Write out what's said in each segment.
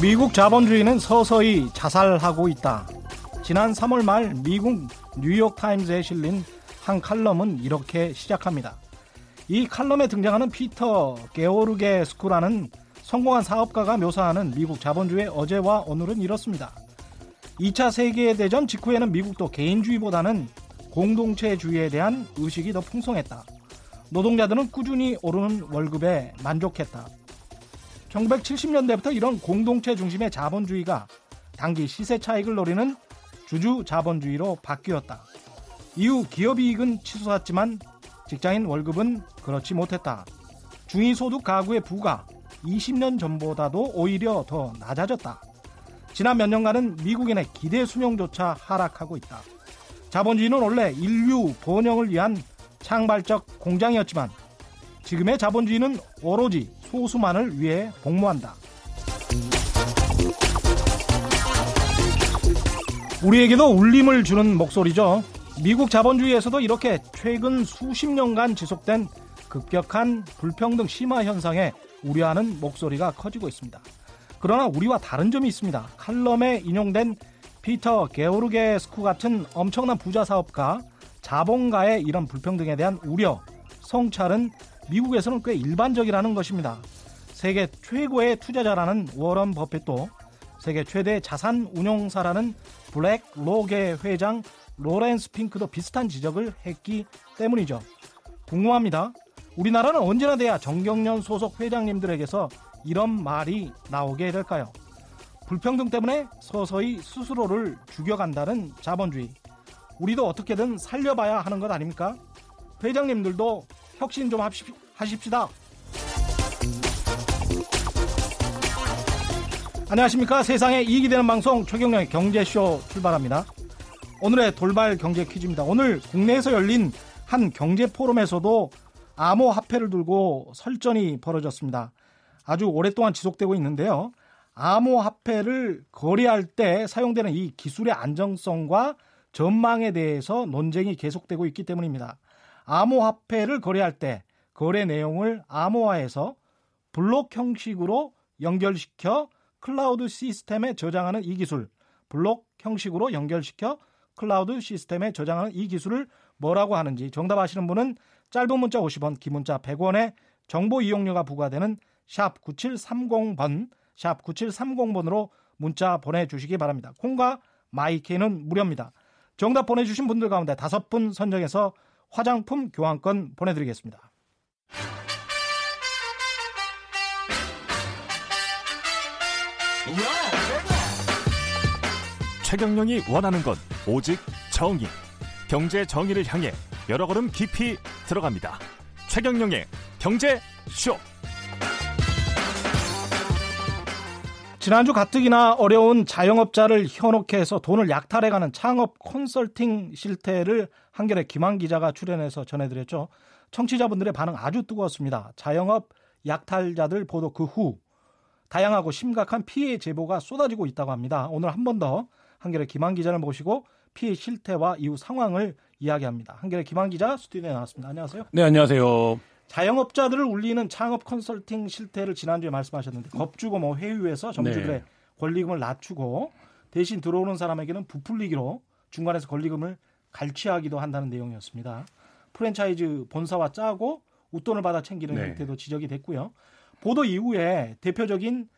미국 자본주의는 서서히 자살하고 있다. 지난 3월 말 미국 뉴욕타임즈에 실린 한 칼럼은 이렇게 시작합니다. 이 칼럼에 등장하는 피터 게오르게 스쿠라는 성공한 사업가가 묘사하는 미국 자본주의의 어제와 오늘은 이렇습니다. 2차 세계대전 직후에는 미국도 개인주의보다는 공동체주의에 대한 의식이 더 풍성했다. 노동자들은 꾸준히 오르는 월급에 만족했다. 1970년대부터 이런 공동체 중심의 자본주의가 단기 시세 차익을 노리는 주주 자본주의로 바뀌었다. 이후 기업이익은 치솟았지만 직장인 월급은 그렇지 못했다. 중위소득 가구의 부가 20년 전보다도 오히려 더 낮아졌다. 지난 몇 년간은 미국인의 기대 수명조차 하락하고 있다. 자본주의는 원래 인류 번영을 위한 창발적 공장이었지만 지금의 자본주의는 오로지 소수만을 위해 복무한다. 우리에게도 울림을 주는 목소리죠. 미국 자본주의에서도 이렇게 최근 수십 년간 지속된 급격한 불평등 심화 현상에 우려하는 목소리가 커지고 있습니다. 그러나 우리와 다른 점이 있습니다. 칼럼에 인용된 피터 게오르게스쿠 같은 엄청난 부자 사업가, 자본가의 이런 불평등에 대한 우려, 성찰은 미국에서는 꽤 일반적이라는 것입니다. 세계 최고의 투자자라는 워런 버핏도 세계 최대 자산 운용사라는 블랙 록의 회장 로렌스 핑크도 비슷한 지적을 했기 때문이죠. 궁금합니다. 우리나라는 언제나 돼야 정경련 소속 회장님들에게서 이런 말이 나오게 될까요? 불평등 때문에 서서히 스스로를 죽여간다는 자본주의. 우리도 어떻게든 살려봐야 하는 것 아닙니까? 회장님들도 혁신 좀 하십시다. 안녕하십니까. 세상에 이익이 되는 방송 최경영의 경제쇼 출발합니다. 오늘의 돌발 경제 퀴즈입니다. 오늘 국내에서 열린 한 경제 포럼에서도 암호 화폐를 두고 설전이 벌어졌습니다. 아주 오랫동안 지속되고 있는데요. 암호 화폐를 거래할 때 사용되는 이 기술의 안정성과 전망에 대해서 논쟁이 계속되고 있기 때문입니다. 암호 화폐를 거래할 때 거래 내용을 암호화해서 블록 형식으로 연결시켜 클라우드 시스템에 저장하는 이 기술, 블록 형식으로 연결시켜 클라우드 시스템에 저장하는 이 기술을 뭐라고 하는지 정답 아시는 분은 짧은 문자 50원, 긴 문자 100원에 정보 이용료가 부과되는 샵 9730번, 샵 9730번으로 문자 보내주시기 바랍니다. 콩과 마이케는 무료입니다. 정답 보내주신 분들 가운데 다섯 분 선정해서 화장품 교환권 보내드리겠습니다. 최경령이 원하는 건 오직 정의. 경제 정의를 향해 여러 걸음 깊이 들어갑니다. 최경령의 경제 쇼. 지난주 가뜩이나 어려운 자영업자를 현혹해 해서 돈을 약탈해가는 창업 컨설팅 실태를 한겨레 김한 기자가 출연해서 전해드렸죠. 청취자분들의 반응 아주 뜨거웠습니다. 자영업 약탈자들 보도 그 후 다양하고 심각한 피해 제보가 쏟아지고 있다고 합니다. 오늘 한 번 더 한겨레 김한 기자를 모시고 피해 실태와 이후 상황을 이야기합니다. 한겨레 김한 기자 스튜디오에 나왔습니다. 안녕하세요. 네, 안녕하세요. 자영업자들을 울리는 창업 컨설팅 실태를 지난주에 말씀하셨는데 겁주고 뭐 회유해서 점주들의 네. 권리금을 낮추고 대신 들어오는 사람에게는 부풀리기로 중간에서 권리금을 갈취하기도 한다는 내용이었습니다. 프랜차이즈 본사와 짜고 웃돈을 받아 챙기는 네. 형태도 지적이 됐고요. 보도 이후에 대표적인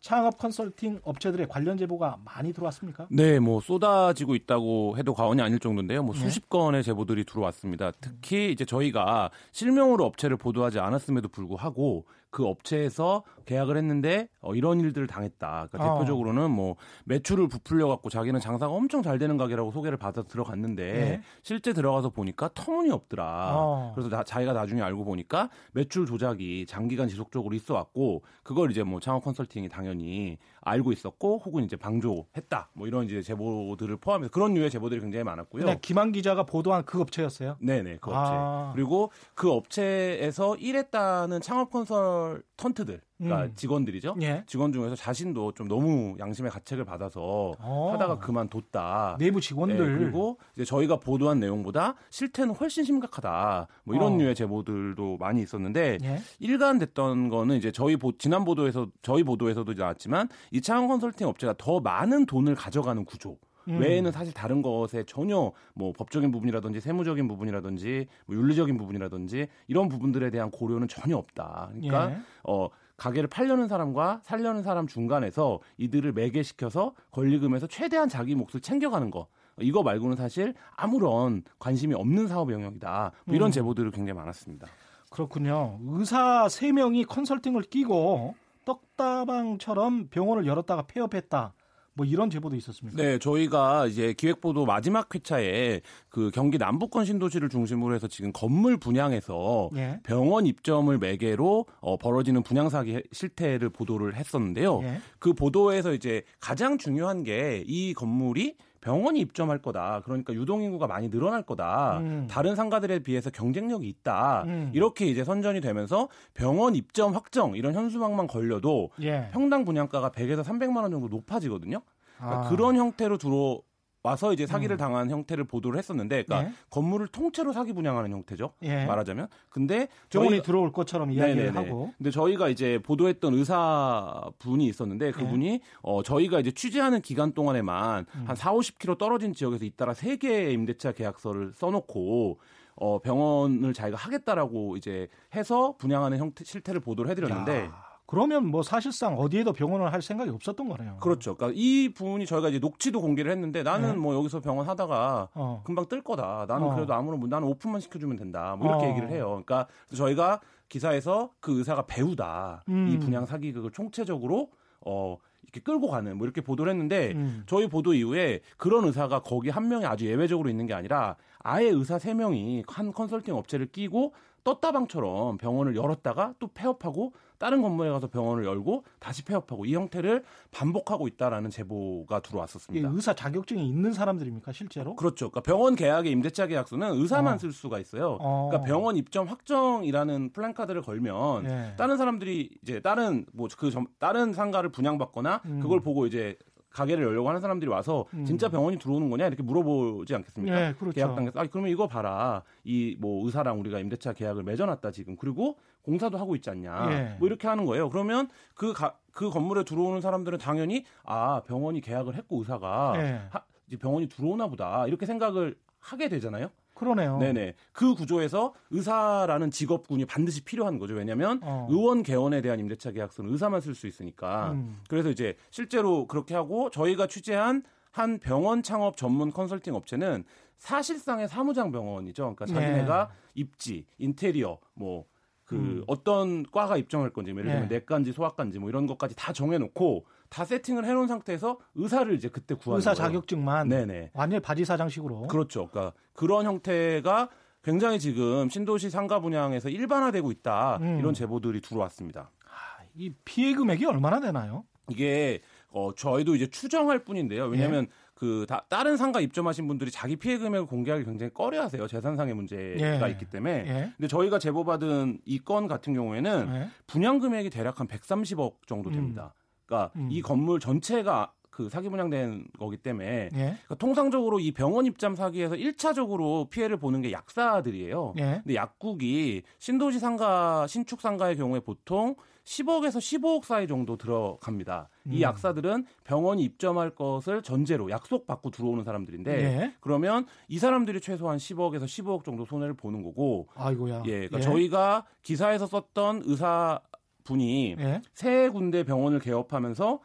창업 컨설팅 업체들의 관련 제보가 많이 들어왔습니까? 네, 뭐 쏟아지고 있다고 해도 과언이 아닐 정도인데요. 뭐 네. 수십 건의 제보들이 들어왔습니다. 특히 이제 저희가 실명으로 업체를 보도하지 않았음에도 불구하고 그 업체에서 계약을 했는데 어, 이런 일들을 당했다. 그러니까 어. 대표적으로는 뭐 매출을 부풀려 갖고 자기는 장사가 엄청 잘 되는 가게라고 소개를 받아 들어갔는데 네. 실제 들어가서 보니까 터무니 없더라. 어. 그래서 나, 자기가 나중에 알고 보니까 매출 조작이 장기간 지속적으로 있어 왔고 그걸 이제 뭐 창업 컨설팅이 당연히 알고 있었고 혹은 이제 방조했다. 뭐 이런 이제 제보들을 포함해서 그런 류의 제보들이 굉장히 많았고요. 네, 김한 기자가 보도한 그 업체였어요. 네, 네. 그 업체. 아. 그리고 그 업체에서 일했다는 창업 컨설 컨설턴트들, 그러니까 음. 직원들이죠. 예. 직원 중에서 자신도 좀 너무 양심의 가책을 받아서 어. 하다가 그만뒀다. 내부 직원들 네, 그리고 이제 저희가 보도한 내용보다 실태는 훨씬 심각하다. 뭐 이런 어. 류의 제보들도 많이 있었는데 예. 일관됐던 거는 이제 저희 보, 지난 보도에서 저희 보도에서도 나왔지만 이창원 컨설팅 업체가 더 많은 돈을 가져가는 구조. 음. 외에는 사실 다른 것에 전혀 뭐 법적인 부분이라든지 세무적인 부분이라든지 뭐 윤리적인 부분이라든지 이런 부분들에 대한 고려는 전혀 없다. 그러니까 예. 어 가게를 팔려는 사람과 살려는 사람 중간에서 이들을 매개시켜서 권리금에서 최대한 자기 몫을 챙겨가는 거. 이거 말고는 사실 아무런 관심이 없는 사업 영역이다. 뭐 이런 음. 제보들이 굉장히 많았습니다. 그렇군요. 의사 세명이 컨설팅을 끼고 떡다방처럼 병원을 열었다가 폐업했다. 뭐 이런 제보도 있었습니다. 네, 저희가 이제 기획보도 마지막 회차에 그 경기 남부권 신도시를 중심으로 해서 지금 건물 분양에서 예. 병원 입점을 매개로 어, 벌어지는 분양 사기 실태를 보도를 했었는데요. 예. 그 보도에서 이제 가장 중요한 게 이 건물이 병원이 입점할 거다. 그러니까 유동 인구가 많이 늘어날 거다. 음. 다른 상가들에 비해서 경쟁력이 있다. 음. 이렇게 이제 선전이 되면서 병원 입점 확정 이런 현수막만 걸려도 예. 평당 분양가가 100에서 300만 원 정도 높아지거든요. 그러니까 아. 그런 형태로 들어 와서 이제 사기를 당한 형태를 보도를 했었는데, 그러니까 예. 건물을 통째로 사기 분양하는 형태죠. 예. 말하자면. 근데 저희가- 들어올 것처럼 이야기를 네네네. 하고 근데 저희가 이제 보도했던 의사 분이 있었는데 그분이 어 저희가 이제 취재하는 기간 동안에만 음. 한 4, 50km 떨어진 지역에서 잇따라 세 개의 임대차 계약서를 써놓고 어 병원을 자기가 하겠다라고 이제 해서 분양하는 형태 실태를 보도를 해드렸는데 야, 그러면 뭐 사실상 어디에도 병원을 할 생각이 없었던 거네요. 그렇죠. 그러니까 이 분이 저희가 이제 녹취도 공개를 했는데 나는 네. 뭐 여기서 병원 하다가 어. 금방 뜰 거다. 나는 어. 그래도 아무런 문- 나는 오픈만 시켜주면 된다. 뭐 이렇게 어. 얘기를 해요. 그러니까 저희가 기사에서 그 의사가 배우다. 음. 이 분양 사기극을 총체적으로 어 이렇게 끌고 가는 뭐 이렇게 보도를 했는데 음. 저희 보도 이후에 그런 의사가 거기 한 명이 아주 예외적으로 있는 게 아니라 아예 의사 세 명이 한 컨설팅 업체를 끼고 떴다방처럼 병원을 열었다가 또 폐업하고 다른 건물에 가서 병원을 열고 다시 폐업하고 이 형태를 반복하고 있다라는 제보가 들어왔었습니다. 의사 자격증이 있는 사람들입니까 실제로? 그렇죠. 그러니까 병원 계약의 임대차 계약서는 의사만 어. 쓸 수가 있어요. 어. 그러니까 병원 입점 확정이라는 플랜카드를 걸면 예. 다른 사람들이 이제 다른 뭐 그 다른 상가를 분양받거나 음. 그걸 보고 이제 가게를 열려고 하는 사람들이 와서 음. 진짜 병원이 들어오는 거냐 이렇게 물어보지 않겠습니까? 예, 그렇죠. 계약 단계에서 아 그러면 이거 봐라 이 뭐 의사랑 우리가 임대차 계약을 맺어놨다 지금 그리고 공사도 하고 있지 않냐 예. 뭐 이렇게 하는 거예요. 그러면 그그 건물에 들어오는 사람들은 당연히 아 병원이 계약을 했고 의사가 예. 하- 이제 병원이 들어오나 보다 이렇게 생각을 하게 되잖아요. 그러네요. 네네. 그 구조에서 의사라는 직업군이 반드시 필요한 거죠. 왜냐하면 어. 의원 개원에 대한 임대차 계약서는 의사만 쓸 수 있으니까. 음. 그래서 이제 실제로 그렇게 하고 저희가 취재한 한 병원 창업 전문 컨설팅 업체는 사실상의 사무장 병원이죠. 그러니까 네. 자기네가 입지, 인테리어, 뭐. 그 음. 어떤 과가 입점할 건지 뭐 예를 들면 네. 내과인지 소아과인지 뭐 이런 것까지 다 정해놓고 다 세팅을 해놓은 상태에서 의사를 이제 그때 구하는 의사 거예요. 자격증만 네네. 완전히 바지 사장식으로. 그렇죠. 그러니까 그런 형태가 굉장히 지금 신도시 상가 분양에서 일반화되고 있다 음. 이런 제보들이 들어왔습니다. 아, 이 피해 금액이 얼마나 되나요? 이게 어 저희도 이제 추정할 뿐인데요. 왜냐하면 예. 그 다, 다른 상가 입점하신 분들이 자기 피해 금액을 공개하기 굉장히 꺼려하세요. 재산상의 문제가 예. 있기 때문에. 예. 근데 저희가 제보받은 이 건 같은 경우에는 예. 분양 금액이 대략 한 130억 정도 됩니다. 그러니까 음. 이 건물 전체가 그 사기 분양된 거기 때문에 예. 그러니까 통상적으로 이 병원 입점 사기에서 1차적으로 피해를 보는 게 약사들이에요. 예. 근데 약국이 신도시 상가, 신축 상가의 경우에 보통 10억에서 15억 사이 정도 들어갑니다. 음. 이 약사들은 병원이 입점할 것을 전제로 약속 받고 들어오는 사람들인데 예. 그러면 이 사람들이 최소한 10억에서 15억 정도 손해를 보는 거고 아이고야. 예, 그러니까 저희가 기사에서 썼던 의사 분이 예. 세 군데 병원을 개업하면서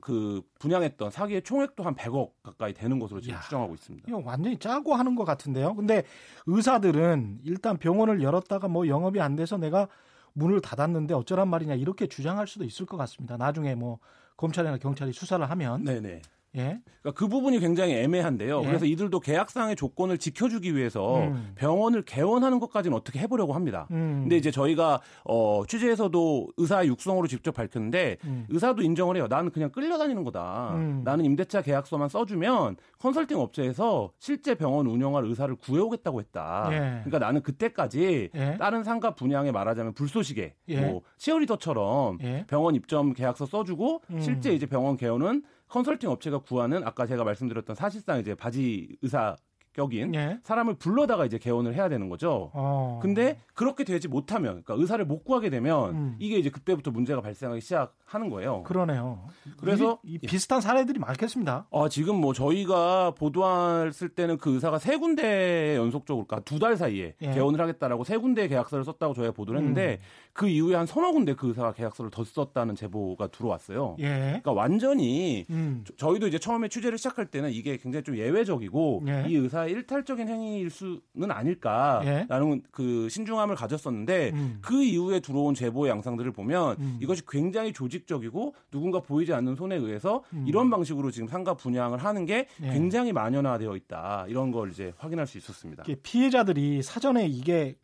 그 분양했던 사기의 총액도 한 100억 가까이 되는 것으로 지금 야. 추정하고 있습니다. 이거 완전히 짜고 하는 것 같은데요. 근데 의사들은 일단 병원을 열었다가 뭐 영업이 안 돼서 내가 문을 닫았는데 어쩌란 말이냐 이렇게 주장할 수도 있을 것 같습니다. 나중에 뭐 검찰이나 경찰이 수사를 하면 네네. 예. 그러니까 그 부분이 굉장히 애매한데요. 예. 그래서 이들도 계약상의 조건을 지켜주기 위해서 음. 병원을 개원하는 것까지는 어떻게 해보려고 합니다. 음. 근데 이제 저희가 어, 취재에서도 의사 육성으로 직접 밝혔는데 음. 의사도 인정을 해요. 나는 그냥 끌려다니는 거다. 음. 나는 임대차 계약서만 써주면 컨설팅 업체에서 실제 병원 운영할 의사를 구해오겠다고 했다. 예. 그러니까 나는 그때까지 예. 다른 상가 분양에 말하자면 불쏘시개, 예. 뭐 치어리더처럼 예. 병원 입점 계약서 써주고 음. 실제 이제 병원 개원은 컨설팅 업체가 구하는 아까 제가 말씀드렸던 사실상 이제 바지 의사 격인 예. 사람을 불러다가 이제 개원을 해야 되는 거죠. 어. 근데 그렇게 되지 못하면, 그러니까 의사를 못 구하게 되면 음. 이게 이제 그때부터 문제가 발생하기 시작하는 거예요. 그러네요. 그래서 이, 이 비슷한 사례들이 많겠습니다. 아, 지금 뭐 저희가 보도했을 때는 그 의사가 세 군데 연속적으로, 그러니까 두 달 사이에 예. 개원을 하겠다라고 세 군데 계약서를 썼다고 저희가 보도를 했는데 그 이후에 한 서너 군데 그 의사가 계약서를 더 썼다는 제보가 들어왔어요. 예. 그러니까 완전히 음. 저- 저희도 이제 처음에 취재를 시작할 때는 이게 굉장히 좀 예외적이고 예. 이 의사의 일탈적인 행위일 수는 아닐까라는 그 신중함을 가졌었는데 음. 그 이후에 들어온 제보의 양상들을 보면 음. 이것이 굉장히 조직적이고 누군가 보이지 않는 손에 의해서 이런 방식으로 지금 상가 분양을 하는 게 음. 예. 굉장히 만연화되어 있다 이런 걸 이제 확인할 수 있었습니다. 피해자들이 사전에 이게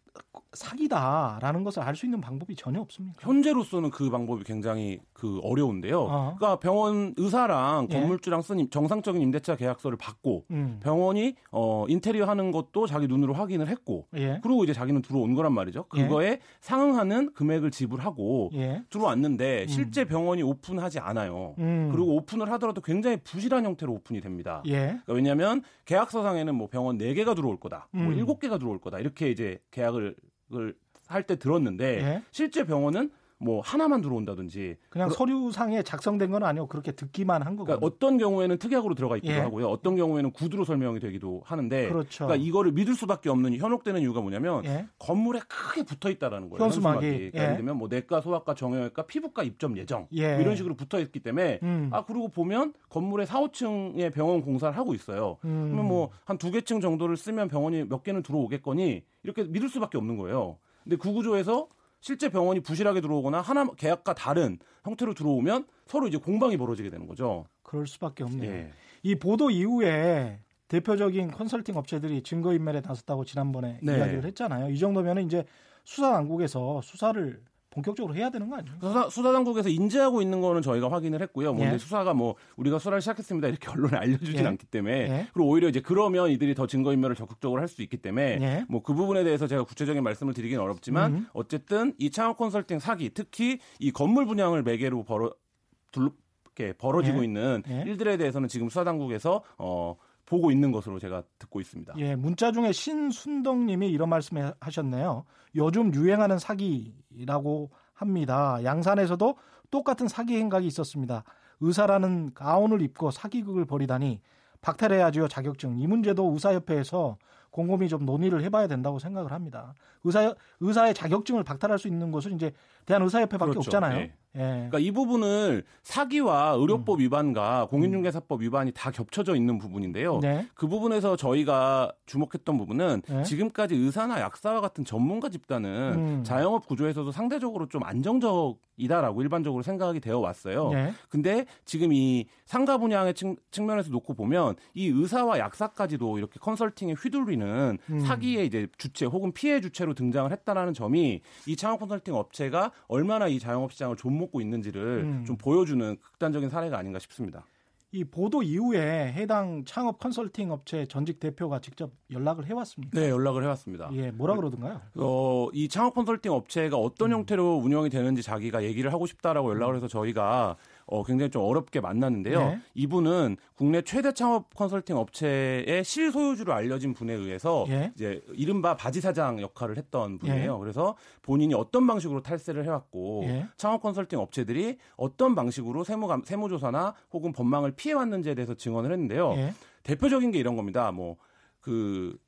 사기다라는 것을 알 수 있는 방법이 전혀 없습니까? 현재로서는 그 방법이 굉장히 그 어려운데요. 어. 그러니까 병원 의사랑 예. 건물주랑 쓴 임- 정상적인 임대차 계약서를 받고 음. 병원이 어 인테리어 하는 것도 자기 눈으로 확인을 했고 예. 그리고 이제 자기는 들어온 거란 말이죠. 예. 그거에 상응하는 금액을 지불하고 예. 들어왔는데 실제 병원이 오픈하지 않아요. 음. 그리고 오픈을 하더라도 굉장히 부실한 형태로 오픈이 됩니다. 예. 그러니까 왜냐하면 계약서상에는 뭐 병원 4개가 들어올 거다, 뭐 음. 7개가 들어올 거다 이렇게 이제 계약을 할 때 들었는데 예. 실제 병원은 뭐 하나만 들어온다든지 그냥 서류상에 작성된 건 아니고 그렇게 듣기만 한 거고. 그러니까 어떤 경우에는 특약으로 들어가 있기도 예. 하고요. 어떤 경우에는 구두로 설명이 되기도 하는데 그렇죠. 그러니까 이거를 믿을 수밖에 없는 현혹되는 이유가 뭐냐면 예. 건물에 크게 붙어 있다라는 거예요. 현수막이. 그러니까 예. 예를 들면 뭐 내과, 소아과, 정형외과, 피부과 입점 예정 예. 뭐 이런 식으로 붙어 있기 때문에 음. 아 그리고 보면 건물에 4, 5층의 병원 공사를 하고 있어요. 음. 그러면 뭐 한 두 개 층 정도를 쓰면 병원이 몇 개는 들어오겠거니 이렇게 믿을 수밖에 없는 거예요. 근데 그 구조에서 실제 병원이 부실하게 들어오거나 하나 계약과 다른 형태로 들어오면 서로 이제 공방이 벌어지게 되는 거죠. 그럴 수밖에 없네요. 예. 이 보도 이후에 대표적인 컨설팅 업체들이 증거인멸에 나섰다고 지난번에 네. 이야기를 했잖아요. 이 정도면 이제 수사 당국에서 수사를 본격적으로 해야 되는 거 아니에요? 수사, 수사 당국에서 인지하고 있는 거는 저희가 확인을 했고요. 뭐 예. 수사가 뭐 우리가 수사를 시작했습니다 이렇게 언론에 알려주진 예. 않기 때문에 예. 그리고 오히려 이제 그러면 이들이 더 증거 인멸을 적극적으로 할 수 있기 때문에 예. 뭐그 부분에 대해서 제가 구체적인 말씀을 드리기는 어렵지만 음. 어쨌든 이 창업 컨설팅 사기 특히 이 건물 분양을 매개로 벌어 둘 이렇게 벌어지고 예. 있는 예. 일들에 대해서는 지금 수사 당국에서 어 보고 있는 것으로 제가 듣고 있습니다. 예, 문자 중에 신순덕님이 이런 말씀을 하셨네요. 요즘 유행하는 사기라고 합니다. 양산에서도 똑같은 사기 행각이 있었습니다. 의사라는 가운을 입고 사기극을 벌이다니 박탈해야지요 자격증. 이 문제도 의사협회에서 곰곰이 좀 논의를 해봐야 된다고 생각을 합니다. 의사 의사의 자격증을 박탈할 수 있는 곳은 이제 대한의사협회밖에 그렇죠. 없잖아요. 네. 예. 그러니까 이 부분을 사기와 의료법 음. 위반과 공인중개사법 위반이 다 겹쳐져 있는 부분인데요. 네. 그 부분에서 저희가 주목했던 부분은 네. 지금까지 의사나 약사와 같은 전문가 집단은 음. 자영업 구조에서도 상대적으로 좀 안정적이다라고 일반적으로 생각이 되어 왔어요. 네. 근데 지금 이 상가 분양의 측, 면에서 놓고 보면 이 의사와 약사까지도 이렇게 컨설팅에 휘둘리는 음. 사기의 이제 주체 혹은 피해 주체로 등장을 했다라는 점이 이 창업 컨설팅 업체가 얼마나 이 자영업 시장을 좀 먹고 있는지를 음. 좀 보여주는 극단적인 사례가 아닌가 싶습니다. 이 보도 이후에 해당 창업 컨설팅 업체 전직 대표가 직접 연락을 해왔습니다. 네, 연락을 해왔습니다. 예, 뭐라 그러던가요? 어, 이 창업 컨설팅 업체가 어떤 형태로 운영이 되는지 자기가 얘기를 하고 싶다라고 연락을 해서 저희가 어, 굉장히 좀 어렵게 만났는데요. 네. 이분은 국내 최대 창업 컨설팅 업체의 실소유주로 알려진 분에 의해서 예. 이제 이른바 바지 사장 역할을 했던 분이에요. 그래서 본인이 어떤 방식으로 탈세를 해왔고 예. 창업 컨설팅 업체들이 어떤 방식으로 세무 세무조사나 혹은 법망을 피해왔는지에 대해서 증언을 했는데요. 예. 대표적인 게 이런 겁니다. 뭐그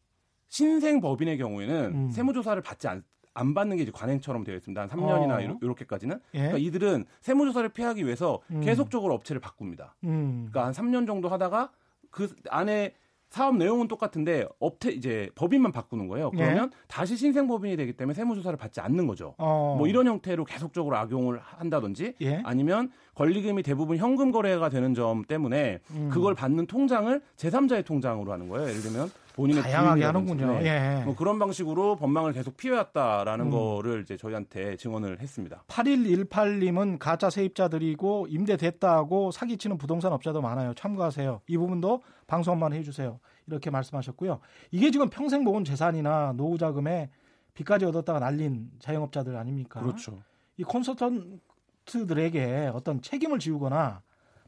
신생 법인의 경우에는 음. 세무조사를 받지 않, 안 받는 게 이제 관행처럼 되어 있습니다. 한 3년이나 어. 이렇게까지는. 예. 그러니까 이들은 세무조사를 피하기 위해서 음. 계속적으로 업체를 바꿉니다. 음. 그러니까 한 3년 정도 하다가 그 안에 사업 내용은 똑같은데 업태 이제 법인만 바꾸는 거예요. 예. 그러면 다시 신생 법인이 되기 때문에 세무조사를 받지 않는 거죠. 어. 뭐 이런 형태로 계속적으로 악용을 한다든지 예. 아니면 권리금이 대부분 현금 거래가 되는 점 때문에 음. 그걸 받는 통장을 제3자의 통장으로 하는 거예요. 예를 들면 본인의 다양하게. 하는군요. 네. 예. 뭐 그런 방식으로 법망을 계속 피해왔다라는 음. 거를 이제 저희한테 증언을 했습니다. 8118님은 가짜 세입자들이고 임대됐다고 사기치는 부동산 업자도 많아요. 참고하세요. 이 부분도 방송 한번 해주세요. 이렇게 말씀하셨고요. 이게 지금 평생 모은 재산이나 노후 자금에 빚까지 얻었다가 날린 자영업자들 아닙니까? 그렇죠. 이 콘서턴트들에게 어떤 책임을 지우거나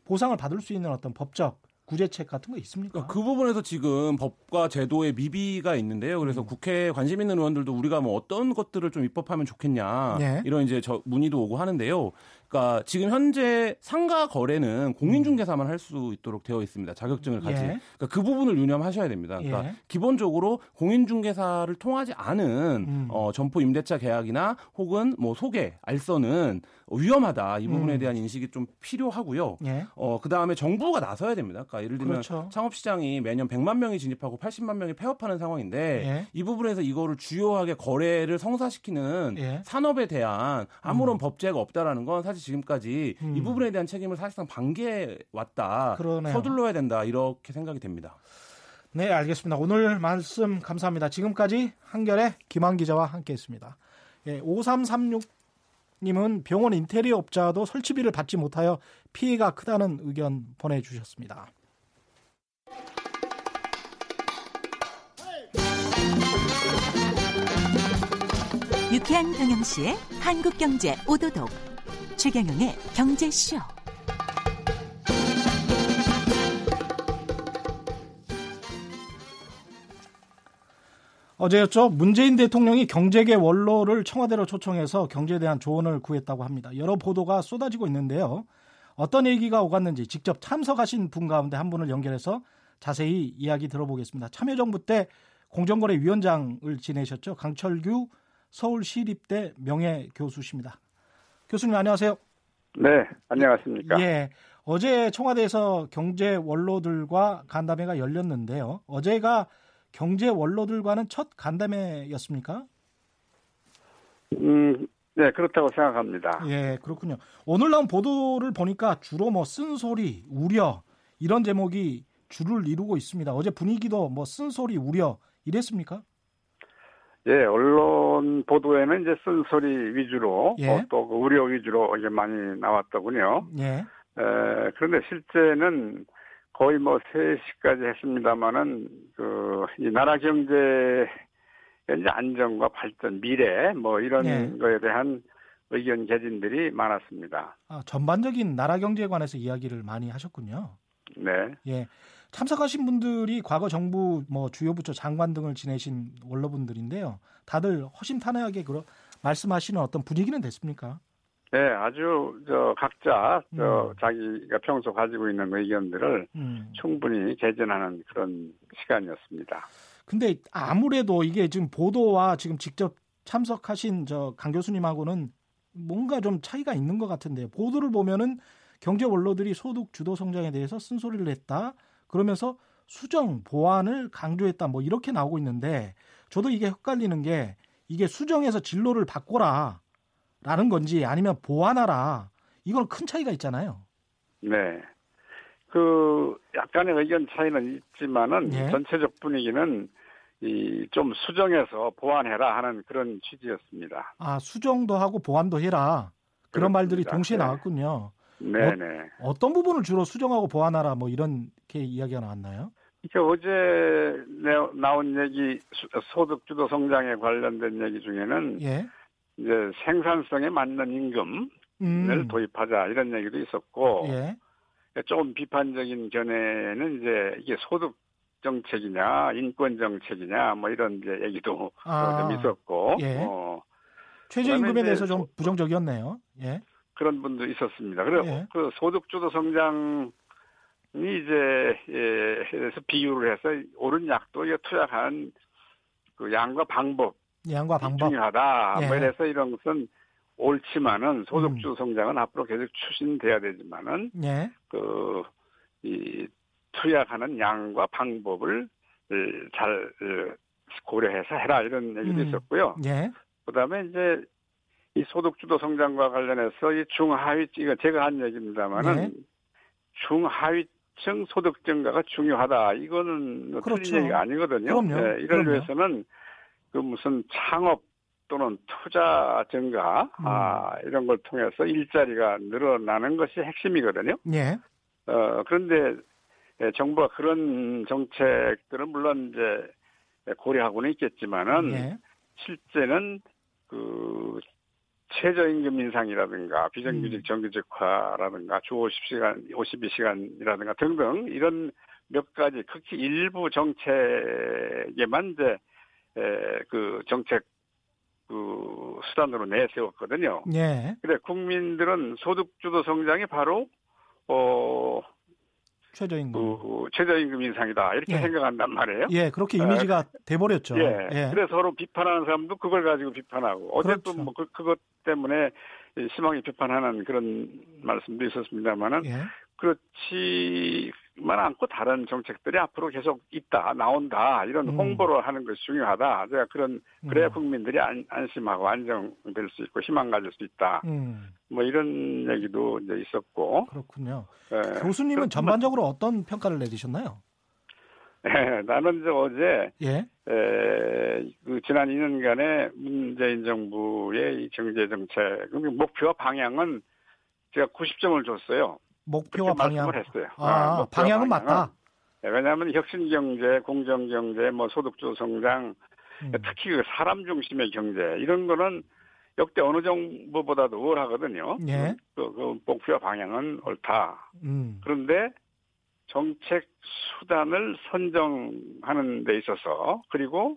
보상을 받을 수 있는 어떤 법적 구제책 같은 거 있습니까? 그 부분에서 지금 법과 제도의 미비가 있는데요. 그래서 음. 국회에 관심 있는 의원들도 우리가 뭐 어떤 것들을 좀 입법하면 좋겠냐 네. 이런 이제 저 문의도 오고 하는데요. 그러니까 지금 현재 상가 거래는 공인중개사만 할 수 있도록 되어 있습니다. 자격증을 가진. 예. 그러니까 그 부분을 유념하셔야 됩니다. 그러니까 예. 기본적으로 공인중개사를 통하지 않은 음. 어, 점포 임대차 계약이나 혹은 뭐 소개, 알선은 위험하다 이 부분에 음. 대한 인식이 좀 필요하고요. 예. 어, 그 다음에 정부가 나서야 됩니다. 그러니까 예를 들면 그렇죠. 창업시장이 매년 100만 명이 진입하고 80만 명이 폐업하는 상황인데 예. 이 부분에서 이거를 주요하게 거래를 성사시키는 예. 산업에 대한 아무런 법제가 없다라는 건 사실 지금까지 음. 이 부분에 대한 책임을 사실상 방기해 왔다. 그러네요. 서둘러야 된다. 이렇게 생각이 됩니다. 네, 알겠습니다. 오늘 말씀 감사합니다. 지금까지 한결의 김한 기자와 함께했습니다. 예, 5336 님은 병원 인테리어 업자도 설치비를 받지 못하여 피해가 크다는 의견 보내주셨습니다. 유쾌한 경영시의 한국경제 오도독 최경영의 경제쇼 어제였죠. 문재인 대통령이 경제계 원로를 청와대로 초청해서 경제에 대한 조언을 구했다고 합니다. 여러 보도가 쏟아지고 있는데요. 어떤 얘기가 오갔는지 직접 참석하신 분 가운데 한 분을 연결해서 자세히 이야기 들어보겠습니다. 참여정부 때 공정거래위원장을 지내셨죠. 강철규 서울시립대 명예교수십니다. 교수님 안녕하세요. 네, 안녕하십니까. 예. 어제 청와대에서 경제 원로들과 간담회가 열렸는데요. 어제가 경제 원로들과는 첫 간담회였습니까? 음, 네, 그렇다고 생각합니다. 예, 그렇군요. 오늘 나온 보도를 보니까 주로 뭐 쓴소리, 우려 이런 제목이 주를 이루고 있습니다. 어제 분위기도 뭐 쓴소리, 우려 이랬습니까? 예, 언론 보도에는 이제 쓴소리 위주로 예. 어, 또그 우려 위주로 이게 많이 나왔더군요. 예. 에, 그런데 실제는 거의 뭐 3시까지 했습니다만은 그 이 나라 경제의 이제 안정과 발전, 미래 뭐 이런 예. 거에 대한 의견 개진들이 많았습니다. 아, 전반적인 나라 경제에 관해서 이야기를 많이 하셨군요. 네. 예. 참석하신 분들이 과거 정부 뭐 주요 부처 장관 등을 지내신 원로분들인데요. 다들 허심탄회하게 그러 말씀하시는 어떤 분위기는 됐습니까? 네, 아주 저 각자 저 음. 자기가 평소 가지고 있는 의견들을 음. 충분히 개진하는 그런 시간이었습니다. 근데 아무래도 이게 지금 보도와 지금 직접 참석하신 저 강 교수님하고는 뭔가 좀 차이가 있는 것 같은데요. 보도를 보면은 경제 원로들이 소득 주도 성장에 대해서 쓴소리를 했다. 그러면서 수정 보완을 강조했다. 뭐 이렇게 나오고 있는데 저도 이게 헷갈리는 게 이게 수정해서 진로를 바꿔라 라는 건지 아니면 보완하라. 이건 큰 차이가 있잖아요. 네. 그 약간의 의견 차이는 있지만은 예. 전체적 분위기는 이 좀 수정해서 보완해라 하는 그런 취지였습니다. 아, 수정도 하고 보완도 해라. 그런 그렇습니다. 말들이 동시에 네. 나왔군요. 네, 네. 어 떤 부분을 주로 수정하고 보완하라 뭐 이렇게 이야기가 나왔나요? 이게 어제 내- 나온 얘기 수- 소득 주도 성장에 관련된 얘기 중에는 예. 이제 생산성에 맞는 임금을 음. 도입하자 이런 얘기도 있었고 예. 조금 비판적인 견해는 이제 이게 소득 정책이냐 인권 정책이냐 뭐 이런 이제 얘기도 아, 좀 있었고 예. 어, 최저임금에 대해서 좀 소- 부정적이었네요. 예. 그런 분도 있었습니다. 그리고 예. 그 소득주도 성장이 이제 예, 해서 비유를 해서 옳은 약도 이게 투약한 그 양과 방법 양과 방법. 중요하다. 예. 뭐 이래서 이런 것은 옳지만은 소득주도 성장은 앞으로 계속 추진돼야 되지만은 예. 그이 투약하는 양과 방법을 잘 고려해서 해라 이런 얘기도 음. 있었고요. 예. 그다음에 이제 이 소득주도 성장과 관련해서 이 중하위 이거 제가 한 얘기입니다만은 네. 중하위 층 소득 증가가 중요하다. 이거는 뭐 그렇죠. 틀린 얘기가 아니거든요. 그럼요. 네, 이를 그럼요. 위해서는 그 무슨 창업 또는 투자 증가 음. 아, 이런 걸 통해서 일자리가 늘어나는 것이 핵심이거든요. 예. 어, 그런데 예, 정부가 그런 정책들은 물론 이제 고려하고는 있겠지만은 예. 실제는 그 최저임금 인상이라든가 비정규직 음. 정규직화라든가 주 50시간, 52시간이라든가 등등 이런 몇 가지 극히 일부 정책에만 이제 에, 그 정책 그 수단으로 내세웠거든요. 예. 그래 국민들은 소득주도 성장이 바로 어 최저임금. 그 최저임금 인상이다 이렇게 예. 생각한단 말이에요. 예, 그렇게 이미지가 돼버렸죠. 예. 예. 그래서 서로 비판하는 사람도 그걸 가지고 비판하고 어쨌든 그렇죠. 뭐 그, 그것 때문에 이 심하게 비판하는 그런 말씀도 있었습니다만은 예. 그렇지 만 않고 다른 정책들이 앞으로 계속 있다 나온다 이런 음. 홍보를 하는 것이 중요하다. 제가 그런 그래야 음. 국민들이 안, 안심하고 안정될 수 있고 희망 가질 수 있다. 음, 뭐 이런 얘기도 이제 있었고 그렇군요. 예. 교수님은 전반적으로 어떤 평가를 내리셨나요? 예, 나는 이제 어제 예. 에, 그 지난 2년간의 문재인 정부의 이 경제 정책 그 목표와 방향은 제가 90점을 줬어요. 목표와 그렇게 방향. 말씀을 했어요. 아, 목표와 방향은 맞다. 예, 왜냐하면 혁신 경제, 공정 경제, 뭐 소득 주 성장, 음. 특히 그 사람 중심의 경제 이런 거는 역대 어느 정부보다도 우월하거든요. 예. 그, 그 목표와 방향은 옳다. 음. 그런데 정책 수단을 선정하는 데 있어서 그리고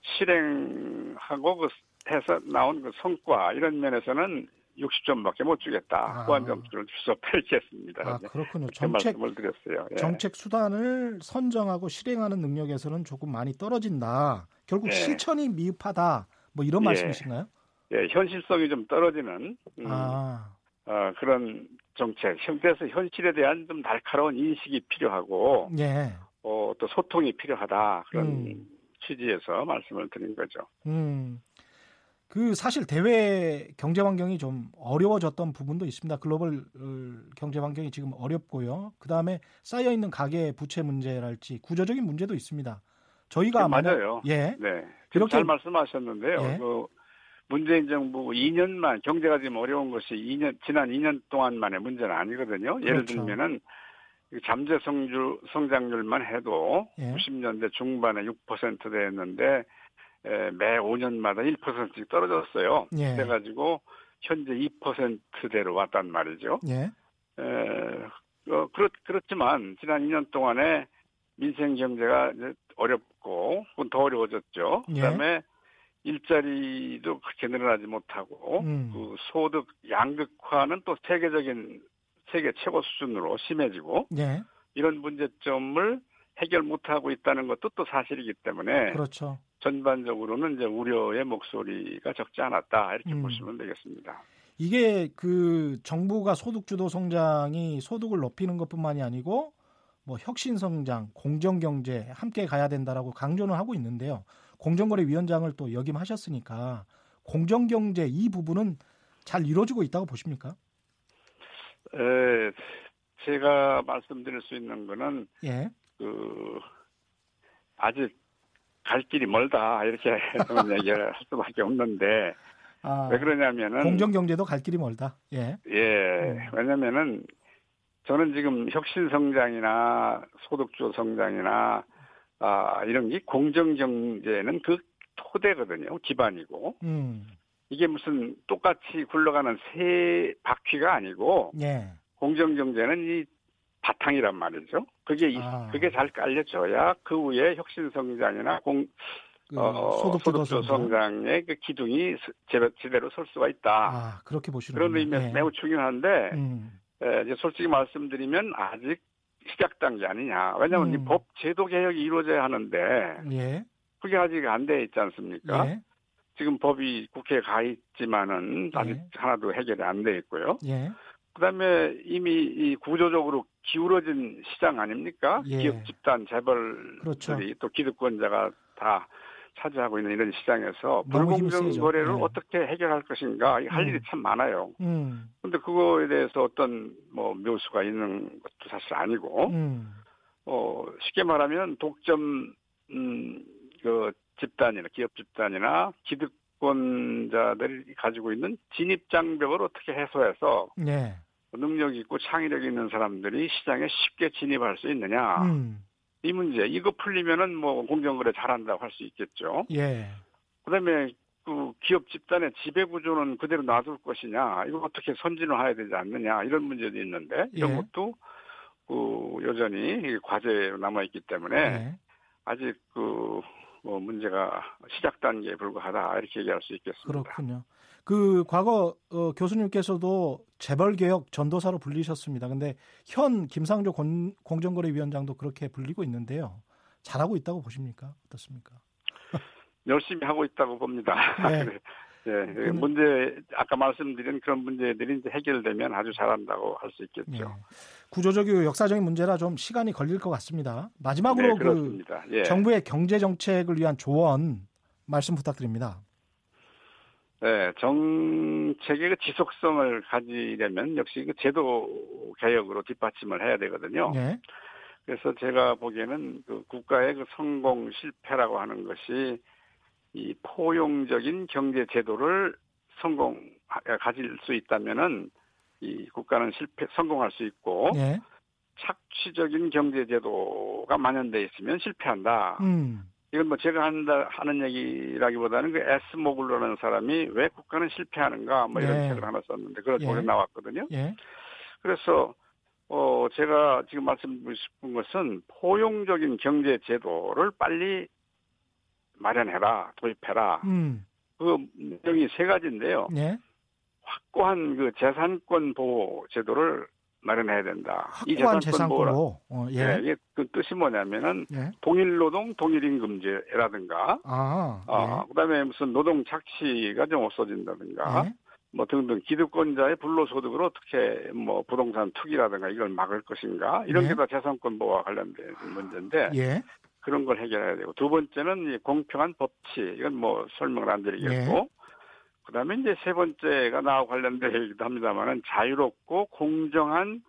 실행하고 그 해서 나온 그 성과 이런 면에서는 60점밖에 못 주겠다. 아. 후한 점수를 주서 펼겠습니다. 아, 그렇군요. 정책 말씀을 드렸어요. 예. 정책 수단을 선정하고 실행하는 능력에서는 조금 많이 떨어진다. 결국 예. 실천이 미흡하다. 뭐 이런 예. 말씀이신가요? 예, 현실성이 좀 떨어지는 음, 아, 어, 그런 정책. 그래서 현실에 대한 좀 날카로운 인식이 필요하고 예. 어, 또 소통이 필요하다. 그런 음. 취지에서 말씀을 드린 거죠. 음. 그 사실 대외 경제 환경이 좀 어려워졌던 부분도 있습니다. 글로벌 어, 경제 환경이 지금 어렵고요. 그 다음에 쌓여 있는 가계 부채 문제랄지 구조적인 문제도 있습니다. 저희가 네, 맞아요. 예, 네. 이렇게- 잘 말씀하셨는데요. 예. 그 문재인 정부 2년만 경제가 지금 어려운 것이 2년 지난 2년 동안만의 문제는 아니거든요. 예를 그렇죠. 들면은 이 잠재 성주, 성장률만 해도 예. 90년대 중반에 6%대였는데 에, 매 5년마다 1%씩 떨어졌어요. 예. 그래가지고 현재 2%대로 왔단 말이죠. 예, 에, 어, 그렇, 그렇지만 지난 2년 동안에 민생 경제가 어렵고 그건 더 어려워졌죠. 예. 그다음에 일자리도 그렇게 늘어나지 못하고 음. 그 소득 양극화는 또 세계적인 세계 최고 수준으로 심해지고 예, 이런 문제점을 해결 못하고 있다는 것도 또 사실이기 때문에 그렇죠. 전반적으로는 이제 우려의 목소리가 적지 않았다 이렇게 음. 보시면 되겠습니다. 이게 그 정부가 소득 주도 성장이 소득을 높이는 것뿐만이 아니고 뭐 혁신 성장, 공정 경제 함께 가야 된다라고 강조는 하고 있는데요. 공정거래위원장을 또 역임하셨으니까 공정 경제 이 부분은 잘 이루어지고 있다고 보십니까? 에, 제가 말씀드릴 수 있는 거는 예. 그 아직 갈 길이 멀다 이렇게 얘기를 할 수밖에 없는데 아, 왜 그러냐면은 공정 경제도 갈 길이 멀다. 예. 예 왜냐면은 저는 지금 혁신 성장이나 소득주 성장이나 아 이런 게 공정 경제는 그 토대거든요 기반이고 음. 이게 무슨 똑같이 굴러가는 새 바퀴가 아니고 예. 공정 경제는 이 바탕이란 말이죠. 그게 이- 아. 그게 잘 깔려져야 그 위에 혁신 성장이나 공 그 어, 소득 주도 소득주 성장. 성장의 그 기둥이 스- 제- 제대로 설 수가 있다. 아, 그렇게 보시는 그런 의미에서 매우 중요한데 음. 에, 이제 솔직히 말씀드리면 아직 시작 단계 아니냐. 왜냐하면 음. 이법 제도 개혁이 이루어져야 하는데 예. 그게 아직 안 돼 있지 않습니까? 예. 지금 법이 국회에 가 있지만은 아직 예. 하나도 해결이 안 돼 있고요. 예. 그다음에 이미 이 구조적으로 기울어진 시장 아닙니까? 예. 기업 집단 재벌들이 그렇죠. 또 기득권자가 다 차지하고 있는 이런 시장에서 불공정. 거래를 예. 어떻게 해결할 것인가 이할 음. 일이 참 많아요. 음, 근데 그거에 대해서 어떤 뭐 묘수가 있는 것도 사실 아니고 음, 어 쉽게 말하면 독점 음그 집단이나 기업 집단이나 기득권자들이 가지고 있는 진입 장벽을 어떻게 해소해서 예, 능력 있고 창의력 있는 사람들이 시장에 쉽게 진입할 수 있느냐 음, 이 문제 이거 풀리면은 뭐 공정거래 잘한다고 할 수 있겠죠. 예, 그 다음에 그 기업 집단의 지배 구조는 그대로 놔둘 것이냐 이거 어떻게 선진화해야 되지 않느냐 이런 문제도 있는데 이런 예. 것도 그 여전히 과제로 남아 있기 때문에 예. 아직 그 뭐 문제가 시작 단계에 불과하다 이렇게 얘기할 수 있겠습니다. 그렇군요. 그 과거 어, 교수님께서도 재벌 개혁 전도사로 불리셨습니다. 근데 현 김상조 공, 공정거래위원장도 그렇게 불리고 있는데요. 잘하고 있다고 보십니까? 어떻습니까? 열심히 하고 있다고 봅니다. 네. 예, 문제 아까 말씀드린 그런 문제들이 이제 해결되면 아주 잘한다고 할 수 있겠죠. 예. 구조적이고 역사적인 문제라 좀 시간이 걸릴 것 같습니다. 마지막으로 네, 그. 예. 정부의 경제 정책을 위한 조언 말씀 부탁드립니다. 네, 정책의 그 지속성을 가지려면 역시 그 제도 개혁으로 뒷받침을 해야 되거든요. 예. 그래서 제가 보기에는 그 국가의 그 성공 실패라고 하는 것이 이 포용적인 경제 제도를 성공 가질 수 있다면은 이 국가는 실패 성공할 수 있고 예. 착취적인 경제 제도가 만연돼 있으면 실패한다. 음. 이건 뭐 제가 한다 하는 얘기라기보다는 그 에스 모글러라는 사람이 왜 국가는 실패하는가 뭐 이런 네. 책을 하나 썼는데 그런 예. 거기 나왔거든요. 예. 그래서 어 제가 지금 말씀드리고 싶은 것은 포용적인 경제 제도를 빨리 마련해라 도입해라 음. 그 내용이 세 가지인데요. 예. 확고한 그 재산권 보호 제도를 마련해야 된다. 확고한 재산권으로. 어, 예. 예. 이게 그 뜻이 뭐냐면은 예. 동일 노동 동일 임금제라든가 아. 아, 그다음에 무슨 노동 착취가 좀 없어진다든가 예. 뭐 등등 기득권자의 불로소득을 어떻게 뭐 부동산 투기라든가 이걸 막을 것인가 이런 네. 게다 재산권 보호와 관련된 문제인데 예. 그런 걸 해결해야 되고 두 번째는 이 공평한 법치 이건 뭐 설명을 안 드리겠고 네. 그 다음에 이제 세 번째가 나와 관련되기도 합니다만은 자유롭고 공정한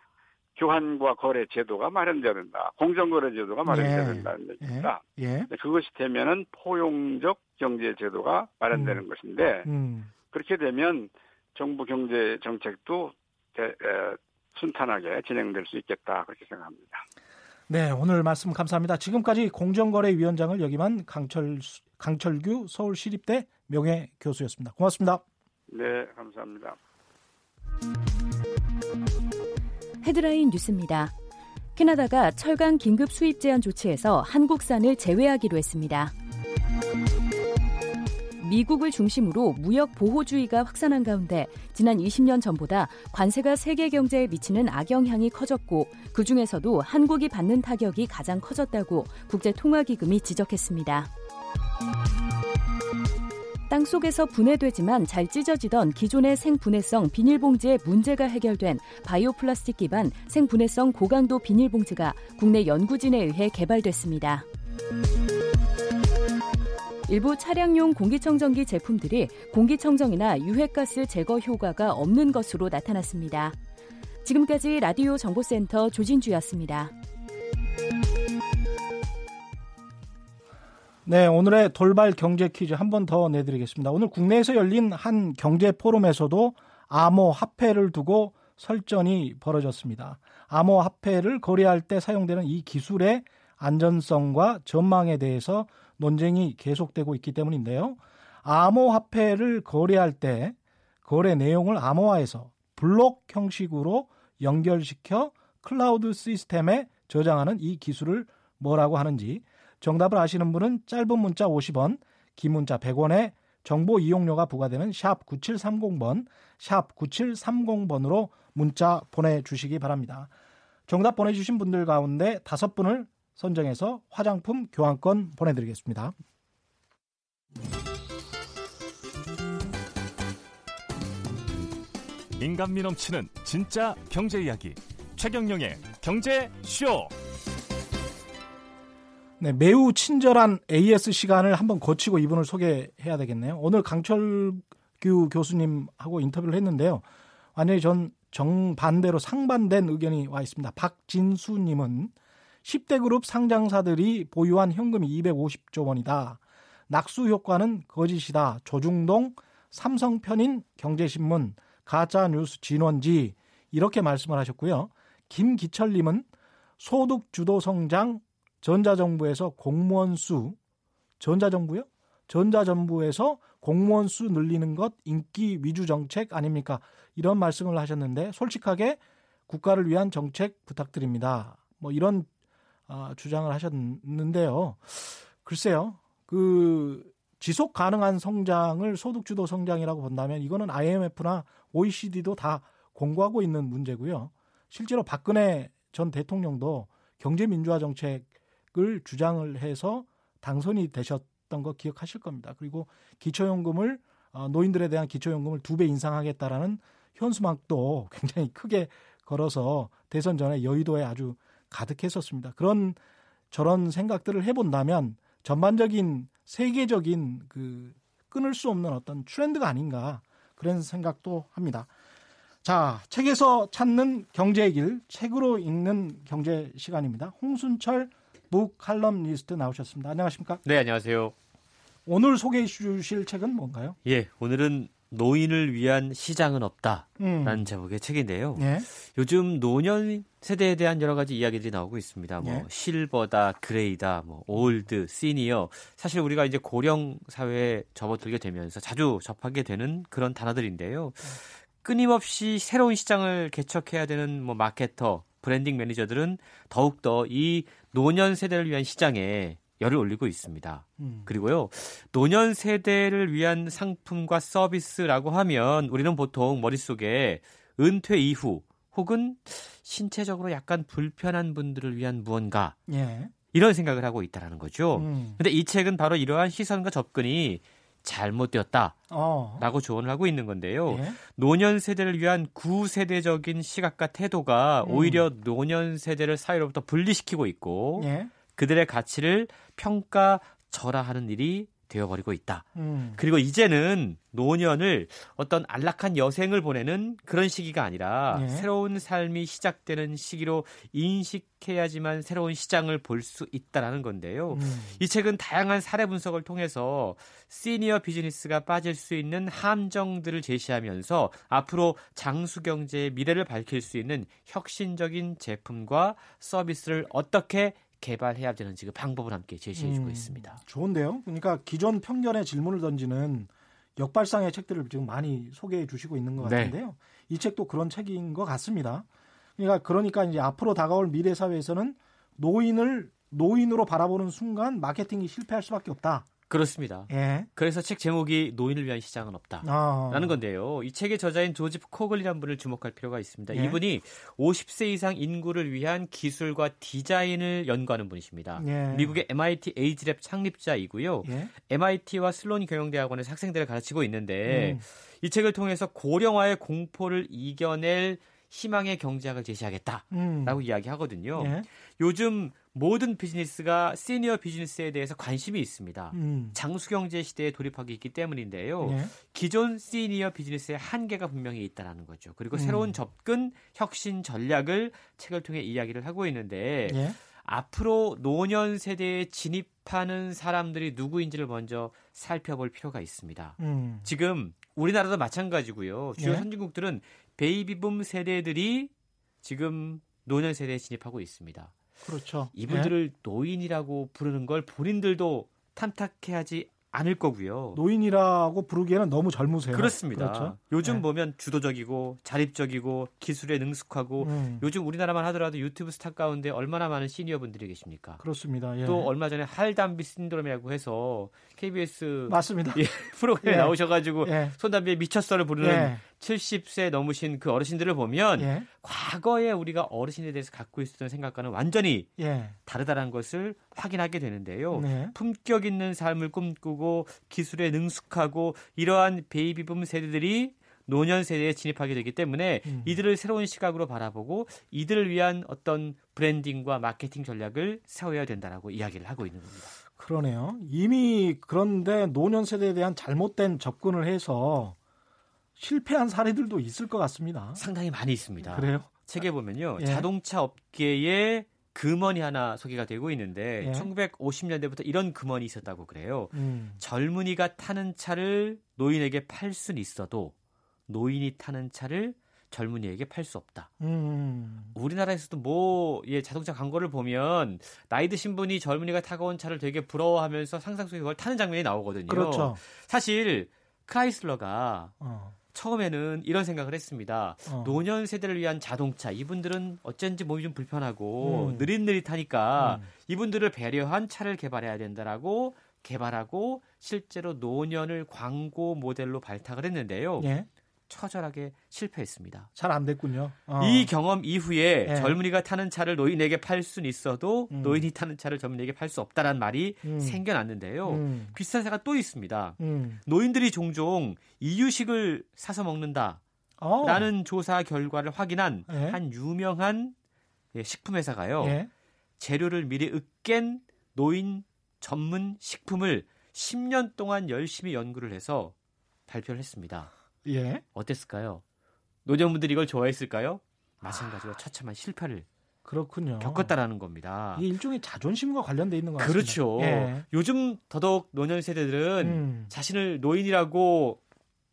교환과 거래 제도가 마련돼야 된다. 공정거래 제도가 마련돼야 예. 된다는 예. 얘기입니다. 예. 근데 그것이 되면은 포용적 경제 제도가 마련되는 것인데 음. 그렇게 되면 정부 경제 정책도 대- 에, 순탄하게 진행될 수 있겠다 그렇게 생각합니다. 네, 오늘 말씀 감사합니다. 지금까지 공정거래위원장을 역임한 강철 강철규 서울시립대 명예 교수였습니다. 고맙습니다. 네, 감사합니다. 헤드라인 뉴스입니다. 캐나다가 철강 긴급 수입 제한 조치에서 한국산을 제외하기로 했습니다. 미국을 중심으로 무역 보호주의가 확산한 가운데 지난 20년 전보다 관세가 세계 경제에 미치는 악영향이 커졌고 그 중에서도 한국이 받는 타격이 가장 커졌다고 국제통화기금이 지적했습니다. 땅 속에서 분해되지만 잘 찢어지던 기존의 생분해성 비닐봉지의 문제가 해결된 바이오 플라스틱 기반 생분해성 고강도 비닐봉지가 국내 연구진에 의해 개발됐습니다. 일부 차량용 공기청정기 제품들이 공기청정이나 유해가스 제거 효과가 없는 것으로 나타났습니다. 지금까지 라디오 정보센터 조진주였습니다. 네, 오늘의 돌발 경제 퀴즈 한 번 더 내드리겠습니다. 오늘 국내에서 열린 한 경제 포럼에서도 암호 화폐를 두고 설전이 벌어졌습니다. 암호 화폐를 거래할 때 사용되는 이 기술의 안전성과 전망에 대해서 논쟁이 계속되고 있기 때문인데요. 암호 화폐를 거래할 때 거래 내용을 암호화해서 블록 형식으로 연결시켜 클라우드 시스템에 저장하는 이 기술을 뭐라고 하는지 정답을 아시는 분은 짧은 문자 50원, 긴 문자 100원에 정보 이용료가 부과되는 샵 9730번, 샵 9730번으로 문자 보내주시기 바랍니다. 정답 보내주신 분들 가운데 다섯 분을 선정해서 화장품 교환권 보내드리겠습니다. 인간미 넘치는 진짜 경제 이야기 최경영의 경제 쇼. 네, 매우 친절한 AS 시간을 한번 거치고 이분을 소개해야 되겠네요. 오늘 강철규 교수님하고 인터뷰를 했는데요. 완전히 전 정반대로 상반된 의견이 와 있습니다. 박진수님은 10대 그룹 상장사들이 보유한 현금이 250조 원이다. 낙수 효과는 거짓이다. 조중동 삼성 편인 경제신문 가짜 뉴스 진원지 이렇게 말씀을 하셨고요. 김기철님은 소득 주도 성장 전자정부에서 공무원 수 전자정부요? 전자정부에서 공무원 수 늘리는 것 인기 위주 정책 아닙니까? 이런 말씀을 하셨는데 솔직하게 국가를 위한 정책 부탁드립니다. 뭐 이런 어, 주장을 하셨는데요. 글쎄요. 그 지속 가능한 성장을 소득 주도 성장이라고 본다면 이거는 IMF나 OECD도 다 공고하고 있는 문제고요. 실제로 박근혜 전 대통령도 경제 민주화 정책을 주장을 해서 당선이 되셨던 거 기억하실 겁니다. 그리고 기초연금을 어, 노인들에 대한 기초연금을 두 배 인상하겠다라는 현수막도 굉장히 크게 걸어서 대선 전에 여의도에 아주 가득했었습니다. 그런 저런 생각들을 해본다면 전반적인 세계적인 그 끊을 수 없는 어떤 트렌드가 아닌가 그런 생각도 합니다. 자, 책에서 찾는 경제의 길, 책으로 읽는 경제 시간입니다. 홍순철 북 칼럼니스트 나오셨습니다. 안녕하십니까? 네, 안녕하세요. 오늘 소개해 주실 책은 뭔가요? 예, 오늘은 노인을 위한 시장은 없다라는 음. 제목의 책인데요. 예. 요즘 노년 세대에 대한 여러 가지 이야기들이 나오고 있습니다. 뭐 예. 실버다, gray다, 뭐 old, 시니어. 사실 우리가 이제 고령 사회에 접어들게 되면서 자주 접하게 되는 그런 단어들인데요. 끊임없이 새로운 시장을 개척해야 되는 뭐 마케터, 브랜딩 매니저들은 더욱더 이 노년 세대를 위한 시장에 열을 올리고 있습니다. 음. 그리고요, 노년 세대를 위한 상품과 서비스라고 하면 우리는 보통 머릿속에 은퇴 이후 혹은 신체적으로 약간 불편한 분들을 위한 무언가 예. 이런 생각을 하고 있다라는 거죠. 음. 근데 이 책은 바로 이러한 시선과 접근이 잘못되었다라고 어. 조언을 하고 있는 건데요. 예. 노년 세대를 위한 구세대적인 시각과 태도가 음. 오히려 노년 세대를 사회로부터 분리시키고 있고 예. 그들의 가치를 평가 절하하는 일이 되어버리고 있다. 음. 그리고 이제는 노년을 어떤 안락한 여생을 보내는 그런 시기가 아니라 예. 새로운 삶이 시작되는 시기로 인식해야지만 새로운 시장을 볼 수 있다라는 건데요. 음. 이 책은 다양한 사례 분석을 통해서 시니어 비즈니스가 빠질 수 있는 함정들을 제시하면서 앞으로 장수 경제의 미래를 밝힐 수 있는 혁신적인 제품과 서비스를 어떻게 개발해야 되는지 그 방법을 함께 제시해주고 음. 있습니다. 좋은데요. 그러니까 기존 편견에 질문을 던지는 역발상의 책들을 지금 많이 소개해 주시고 있는 것 네. 같은데요. 이 책도 그런 책인 것 같습니다. 그러니까 그러니까 이제 앞으로 다가올 미래 사회에서는 노인을 노인으로 바라보는 순간 마케팅이 실패할 수밖에 없다. 그렇습니다. 예. 그래서 책 제목이 노인을 위한 시장은 없다. 아. 라는 건데요. 이 책의 저자인 조지프 코글린이라는 분을 주목할 필요가 있습니다. 예. 이분이 50세 이상 인구를 위한 기술과 디자인을 연구하는 분이십니다. 예. 미국의 MIT AgeLab 창립자이고요. 예. MIT와 슬론 경영대학원에서 학생들을 가르치고 있는데 음. 이 책을 통해서 고령화의 공포를 이겨낼 희망의 경제학을 제시하겠다라고 음. 이야기하거든요. 예. 요즘 모든 비즈니스가 시니어 비즈니스에 대해서 관심이 있습니다. 음. 장수 경제 시대에 돌입하고 있기 때문인데요. 예. 기존 시니어 비즈니스의 한계가 분명히 있다라는 거죠. 그리고 음. 새로운 접근, 혁신 전략을 책을 통해 이야기를 하고 있는데 예. 앞으로 노년 세대에 진입하는 사람들이 누구인지를 먼저 살펴볼 필요가 있습니다. 음. 지금 우리나라도 마찬가지고요. 주요 예. 선진국들은 베이비붐 세대들이 지금 노년 세대에 진입하고 있습니다. 그렇죠. 이분들을 노인이라고 부르는 걸 본인들도 탐탁해하지 않을 거고요. 예. 노인이라고 부르기에는 너무 젊으세요. 그렇습니다. 그렇죠. 요즘 네. 보면 주도적이고 자립적이고 기술에 능숙하고 음. 요즘 우리나라만 하더라도 유튜브 스타 가운데 얼마나 많은 시니어 분들이 계십니까? 그렇습니다. 예. 또 얼마 전에 할담비 신드롬이라고 해서 KBS 맞습니다. 예, 프로그램에 예. 나오셔가지고 예. 손담비에 미쳤어를 부르는 예. 70세 넘으신 그 어르신들을 보면 예. 과거에 우리가 어르신에 대해서 갖고 있었던 생각과는 완전히 예. 다르다는 것을 확인하게 되는데요. 네. 품격 있는 삶을 꿈꾸고 기술에 능숙하고 이러한 베이비붐 세대들이 노년 세대에 진입하게 되기 때문에 음. 이들을 새로운 시각으로 바라보고 이들을 위한 어떤 브랜딩과 마케팅 전략을 세워야 된다라고 이야기를 하고 있는 겁니다. 그러네요. 이미 그런데 노년 세대에 대한 잘못된 접근을 해서 실패한 사례들도 있을 것 같습니다. 상당히 많이 있습니다. 그래요? 책에 보면요. 예. 자동차 업계에 금원이 하나 소개가 되고 있는데 예. 1950년대부터 이런 금원이 있었다고 그래요. 음. 젊은이가 타는 차를 노인에게 팔 수는 있어도 노인이 타는 차를 젊은이에게 팔 수 없다. 음. 우리나라에서도 뭐 예, 자동차 광고를 보면 나이 드신 분이 젊은이가 타고 온 차를 되게 부러워하면서 상상 속에 그걸 타는 장면이 나오거든요. 그렇죠. 사실 크라이슬러가 어. 처음에는 이런 생각을 했습니다. 어. 노년 세대를 위한 자동차 이분들은 어쩐지 몸이 좀 불편하고 음. 느릿느릿하니까 음. 이분들을 배려한 차를 개발해야 된다라고 개발하고 실제로 노년을 광고 모델로 발탁을 했는데요. 예. 처절하게 실패했습니다. 잘 안 됐군요. 어. 이 경험 이후에 예. 젊은이가 타는 차를 노인에게 팔 수는 있어도 음. 노인이 타는 차를 젊은이에게 팔 수 없다라는 말이 음. 생겨났는데요. 음. 비슷한 사가 또 있습니다. 음. 노인들이 종종 이유식을 사서 먹는다. 어. 라는 조사 결과를 확인한 예. 한 유명한 예, 식품 회사가요. 예. 재료를 미리 으깬 노인 전문 식품을 10년 동안 열심히 연구를 해서 발표를 했습니다. 예. 어땠을까요? 노정분들이 이걸 좋아했을까요? 마찬가지로 처참한 실패를 그렇군요. 겪었다라는 겁니다. 이게 일종의 자존심과 관련돼 있는 것 같습니다. 그렇죠. 예. 요즘 더더욱 노년 세대들은 음. 자신을 노인이라고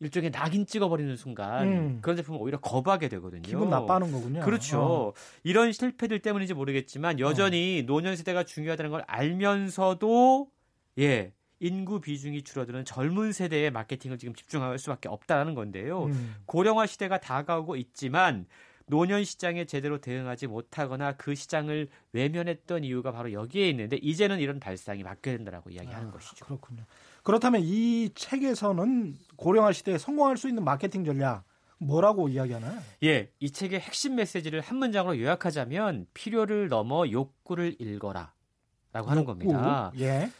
일종의 낙인 찍어버리는 순간 음. 그런 제품을 오히려 거부하게 되거든요. 기분 나빠하는 거군요. 그렇죠. 어. 이런 실패들 때문인지 모르겠지만 여전히 노년 세대가 중요하다는 걸 알면서도 예 인구 비중이 줄어드는 젊은 세대의 마케팅을 지금 집중할 수밖에 없다라는 건데요. 음. 고령화 시대가 다가오고 있지만 노년 시장에 제대로 대응하지 못하거나 그 시장을 외면했던 이유가 바로 여기에 있는데 이제는 이런 발상이 바뀌어야 된다라고 이야기하는 아, 것이죠. 그렇군요. 그렇다면 이 책에서는 고령화 시대에 성공할 수 있는 마케팅 전략 뭐라고 이야기하나요? 예, 이 책의 핵심 메시지를 한 문장으로 요약하자면 필요를 넘어 욕구를 읽어라 라고 하는 욕구. 겁니다. 예.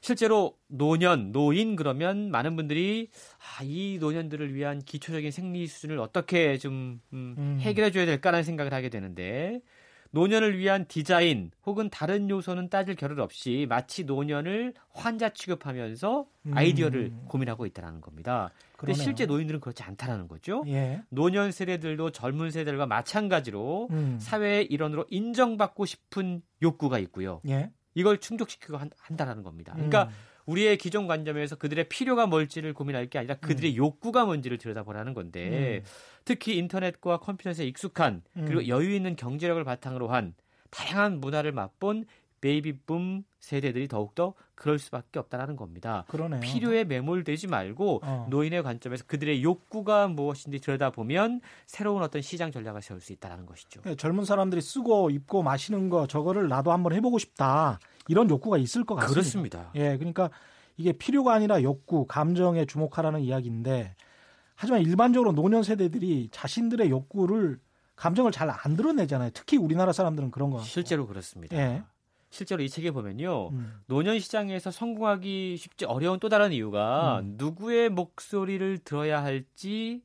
실제로 노년, 노인 그러면 많은 분들이 아, 이 노년들을 위한 기초적인 생리 수준을 어떻게 좀 음, 음. 해결해 줘야 될까라는 생각을 하게 되는데 노년을 위한 디자인 혹은 다른 요소는 따질 겨를 없이 마치 노년을 환자 취급하면서 음. 아이디어를 고민하고 있다는 겁니다. 그러네요. 실제 노인들은 그렇지 않다라는 거죠. 예. 노년 세대들도 젊은 세대들과 마찬가지로 음. 사회의 일원으로 인정받고 싶은 욕구가 있고요. 예. 이걸 충족시키고 한, 한다라는 겁니다. 그러니까 음. 우리의 기존 관점에서 그들의 필요가 뭘지를 고민할 게 아니라 그들의 욕구가 뭔지를 들여다보라는 건데 음. 특히 인터넷과 컴퓨터에 익숙한 그리고 음. 여유 있는 경제력을 바탕으로 한 다양한 문화를 맛본 베이비붐 세대들이 더욱더 그럴 수밖에 없다라는 겁니다. 그러네요. 필요에 매몰되지 말고 어. 노인의 관점에서 그들의 욕구가 무엇인지 들여다보면 새로운 어떤 시장 전략을 세울 수 있다는 것이죠. 예, 젊은 사람들이 쓰고 입고 마시는 거 저거를 나도 한번 해보고 싶다 이런 욕구가 있을 것 같습니다. 그렇습니다. 예, 그러니까 이게 필요가 아니라 욕구, 감정에 주목하라는 이야기인데 하지만 일반적으로 노년 세대들이 자신들의 욕구를 감정을 잘 안 드러내잖아요. 특히 우리나라 사람들은 그런 거. 실제로 그렇습니다. 예. 실제로 이 책에 보면요. 음. 노년 시장에서 성공하기 쉽지 어려운 또 다른 이유가 음. 누구의 목소리를 들어야 할지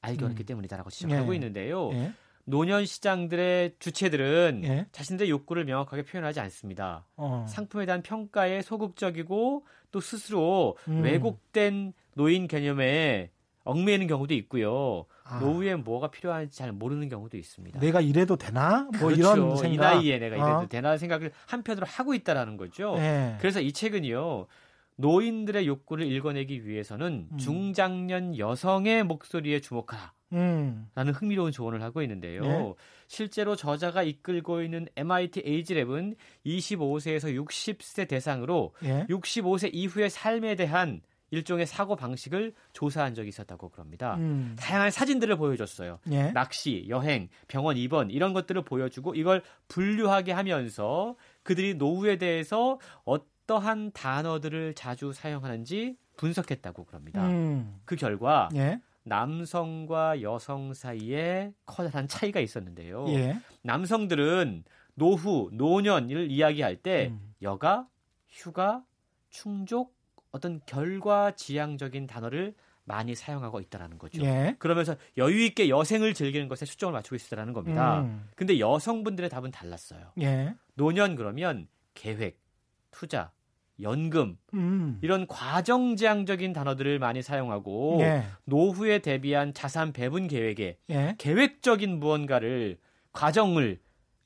알기 음. 어렵기 때문이다라고 지적하고 예. 있는데요. 예. 노년 시장들의 주체들은 예. 자신들의 욕구를 명확하게 표현하지 않습니다. 어. 상품에 대한 평가에 소극적이고 또 스스로 음. 왜곡된 노인 개념에 얽매이는 경우도 있고요. 아. 노후에 뭐가 필요한지 잘 모르는 경우도 있습니다. 내가 이래도 되나? 뭐 그렇죠. 이런 생각. 이 나이에 내가 이래도 어. 되나 생각을 한편으로 하고 있다라는 거죠. 예. 그래서 이 책은요. 노인들의 욕구를 읽어내기 위해서는 음. 중장년 여성의 목소리에 주목하라. 음. 라는 흥미로운 조언을 하고 있는데요. 네. 실제로 저자가 이끌고 있는 MIT 에이지랩은 25세에서 60세 대상으로 예. 65세 이후의 삶에 대한 일종의 사고 방식을 조사한 적이 있었다고 그럽니다. 음. 다양한 사진들을 보여줬어요. 예. 낚시, 여행, 병원 입원 이런 것들을 보여주고 이걸 분류하게 하면서 그들이 노후에 대해서 어떠한 단어들을 자주 사용하는지 분석했다고 그럽니다. 음. 그 결과 예. 남성과 여성 사이에 커다란 차이가 있었는데요. 예. 남성들은 노후, 노년을 이야기할 때 음. 여가, 휴가, 충족, 어떤 결과 지향적인 단어를 많이 사용하고 있다라는 거죠. 예. 그러면서 여유 있게 여생을 즐기는 것에 초점을 맞추고 있다라는 겁니다. 음. 근데 여성분들의 답은 달랐어요. 예. 노년 그러면 계획, 투자, 연금 음. 이런 과정지향적인 단어들을 많이 사용하고 예. 노후에 대비한 자산 배분 계획에 예. 계획적인 무언가를 과정을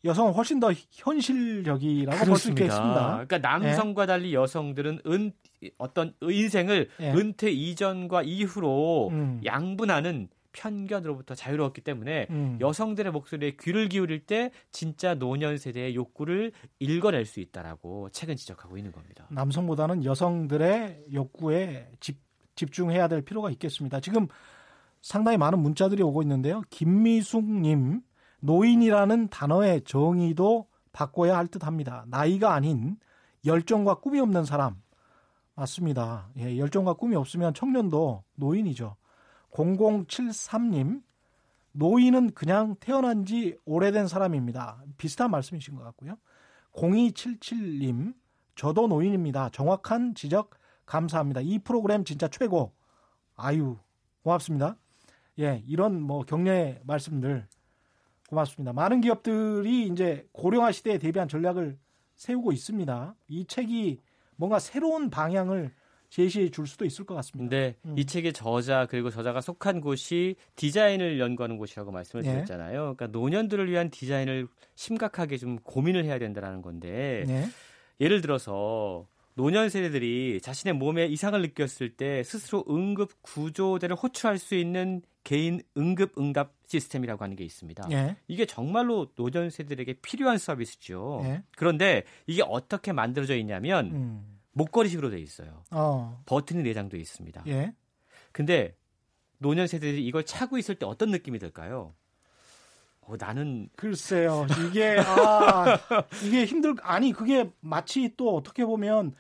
여성은 훨씬 더 현실적이라고 볼 수 있겠습니다. 그러니까 남성과 달리 여성들은 은 어떤 인생을 예. 은퇴 이전과 이후로 음. 양분하는 편견으로부터 자유로웠기 때문에 음. 여성들의 목소리에 귀를 기울일 때 진짜 노년 세대의 욕구를 읽어낼 수 있다라고 책은 지적하고 있는 겁니다. 남성보다는 여성들의 욕구에 집, 집중해야 될 필요가 있겠습니다. 지금 상당히 많은 문자들이 오고 있는데요. 김미숙님, 노인이라는 단어의 정의도 바꿔야 할 듯 합니다. 나이가 아닌 열정과 꿈이 없는 사람. 맞습니다. 예, 열정과 꿈이 없으면 청년도 노인이죠. 0073님, 노인은 그냥 태어난 지 오래된 사람입니다. 비슷한 말씀이신 것 같고요. 0277님, 저도 노인입니다. 정확한 지적 감사합니다. 이 프로그램 진짜 최고. 아유, 고맙습니다. 예, 이런 뭐 격려 말씀들 고맙습니다. 많은 기업들이 이제 고령화 시대에 대비한 전략을 세우고 있습니다. 이 책이 뭔가 새로운 방향을 제시해 줄 수도 있을 것 같습니다. 근데 음. 이 책의 저자 그리고 저자가 속한 곳이 디자인을 연구하는 곳이라고 말씀을 예. 드렸잖아요. 그러니까 노년들을 위한 디자인을 심각하게 좀 고민을 해야 된다는 건데 네. 예를 들어서 노년 세대들이 자신의 몸에 이상을 느꼈을 때 스스로 응급 구조대를 호출할 수 있는 개인 응급 응답 시스템이라고 하는 게 있습니다. 예. 이게 정말로 노년 세대들에게 필요한 서비스죠. 예. 그런데 이게 어떻게 만들어져 있냐면 음. 목걸이식으로 돼 있어요. 어. 버튼이 내장돼 있습니다. 예. 근데 노년 세대들이 이걸 차고 있을 때 어떤 느낌이 들까요? 어, 나는 글쎄요. 이게 아 이게 힘들 아니 그게 마치 또 어떻게 보면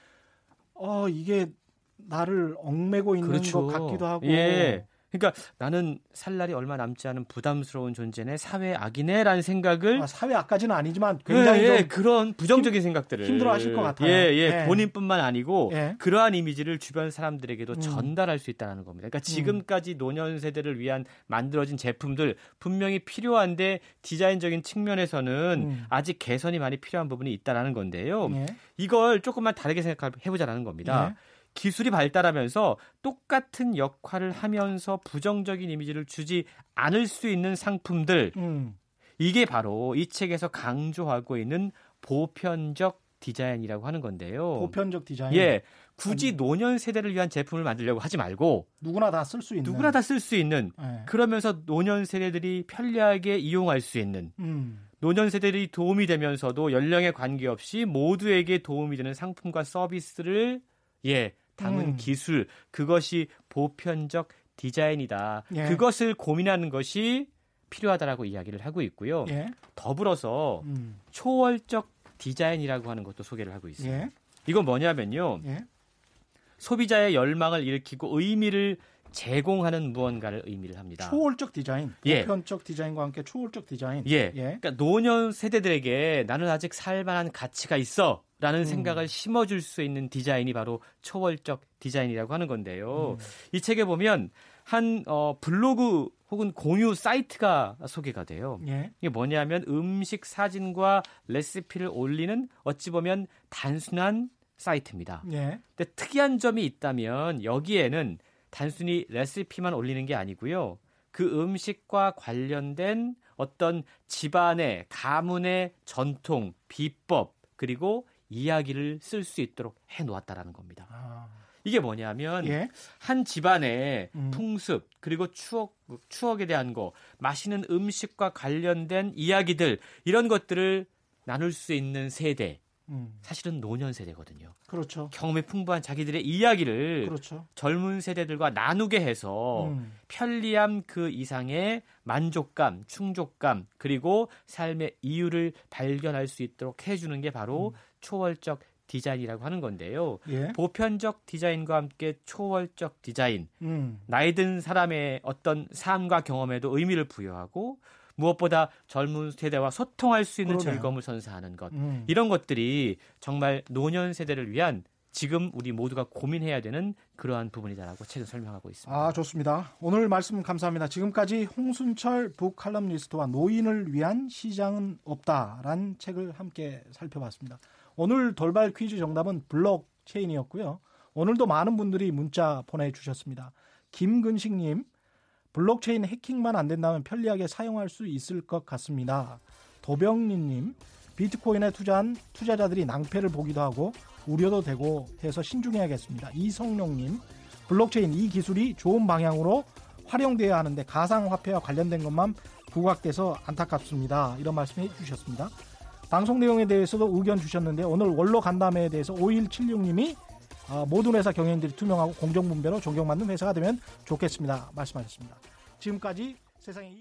어 이게 나를 얽매고 있는 그렇죠. 것 같기도 하고 예. 그러니까 나는 살 날이 얼마 남지 않은 부담스러운 존재네, 사회 악이네라는 생각을 아, 사회 악까지는 아니지만 굉장히 예, 예, 좀 그런 부정적인 생각들을 힘들어하실 것 같아요. 예, 예, 예. 본인뿐만 아니고 예. 그러한 이미지를 주변 사람들에게도 음. 전달할 수 있다는 겁니다. 그러니까 지금까지 노년 세대를 위한 만들어진 제품들 분명히 필요한데 디자인적인 측면에서는 음. 아직 개선이 많이 필요한 부분이 있다라는 건데요. 예. 이걸 조금만 다르게 생각해 보자라는 겁니다. 예. 기술이 발달하면서 똑같은 역할을 하면서 부정적인 이미지를 주지 않을 수 있는 상품들 음. 이게 바로 이 책에서 강조하고 있는 보편적 디자인이라고 하는 건데요. 보편적 디자인. 예. 굳이 노년 세대를 위한 제품을 만들려고 하지 말고 누구나 다 쓸 수 있는. 누구나 다 쓸 수 있는 예. 그러면서 노년 세대들이 편리하게 이용할 수 있는 음. 노년 세대들이 도움이 되면서도 연령에 관계없이 모두에게 도움이 되는 상품과 서비스를 예 담은 음. 기술 그것이 보편적 디자인이다. 예. 그것을 고민하는 것이 필요하다라고 이야기를 하고 있고요. 예. 더불어서 음. 초월적 디자인이라고 하는 것도 소개를 하고 있어요. 예. 이건 뭐냐면요. 예. 소비자의 열망을 일으키고 의미를 제공하는 무언가를 의미를 합니다. 초월적 디자인. 예. 보편적 디자인과 함께 초월적 디자인. 예. 예. 그러니까 노년 세대들에게 나는 아직 살만한 가치가 있어. 라는 음. 생각을 심어줄 수 있는 디자인이 바로 초월적 디자인이라고 하는 건데요. 음. 이 책에 보면 한 어, 블로그 혹은 공유 사이트가 소개가 돼요. 예. 이게 뭐냐면 음식 사진과 레시피를 올리는 어찌 보면 단순한 사이트입니다. 예. 근데 특이한 점이 있다면 여기에는 단순히 레시피만 올리는 게 아니고요. 그 음식과 관련된 어떤 집안의 가문의 전통, 비법 그리고 이야기를 쓸 수 있도록 해 놓았다라는 겁니다. 아. 이게 뭐냐면 예. 한 집안의 음. 풍습 그리고 추억 추억에 대한 거, 마시는 음식과 관련된 이야기들 이런 것들을 나눌 수 있는 세대 음. 사실은 노년 세대거든요. 그렇죠. 경험이 풍부한 자기들의 이야기를 그렇죠. 젊은 세대들과 나누게 해서 음. 편리함 그 이상의 만족감, 충족감, 그리고 삶의 이유를 발견할 수 있도록 해주는 게 바로 음. 초월적 디자인이라고 하는 건데요. 예. 보편적 디자인과 함께 초월적 디자인, 음. 나이 든 사람의 어떤 삶과 경험에도 의미를 부여하고 무엇보다 젊은 세대와 소통할 수 있는 그러네요. 즐거움을 선사하는 것. 음. 이런 것들이 정말 노년 세대를 위한 지금 우리 모두가 고민해야 되는 그러한 부분이다라고 책은 설명하고 있습니다. 아, 좋습니다. 오늘 말씀 감사합니다. 지금까지 홍순철 북칼럼니스트와 노인을 위한 시장은 없다란 책을 함께 살펴봤습니다. 오늘 돌발 퀴즈 정답은 블록체인이었고요. 오늘도 많은 분들이 문자 보내주셨습니다. 김근식님, 블록체인 해킹만 안 된다면 편리하게 사용할 수 있을 것 같습니다. 도병리님, 비트코인에 투자한 투자자들이 낭패를 보기도 하고 우려도 되고 해서 신중해야겠습니다. 이성룡님, 블록체인 이 기술이 좋은 방향으로 활용돼야 하는데 가상화폐와 관련된 것만 부각돼서 안타깝습니다. 이런 말씀 해주셨습니다. 방송 내용에 대해서도 의견 주셨는데 오늘 원로 간담회에 대해서 5176님이 어, 모든 회사 경영들이 투명하고 공정분배로 존경받는 회사가 되면 좋겠습니다. 말씀하셨습니다. 지금까지 세상에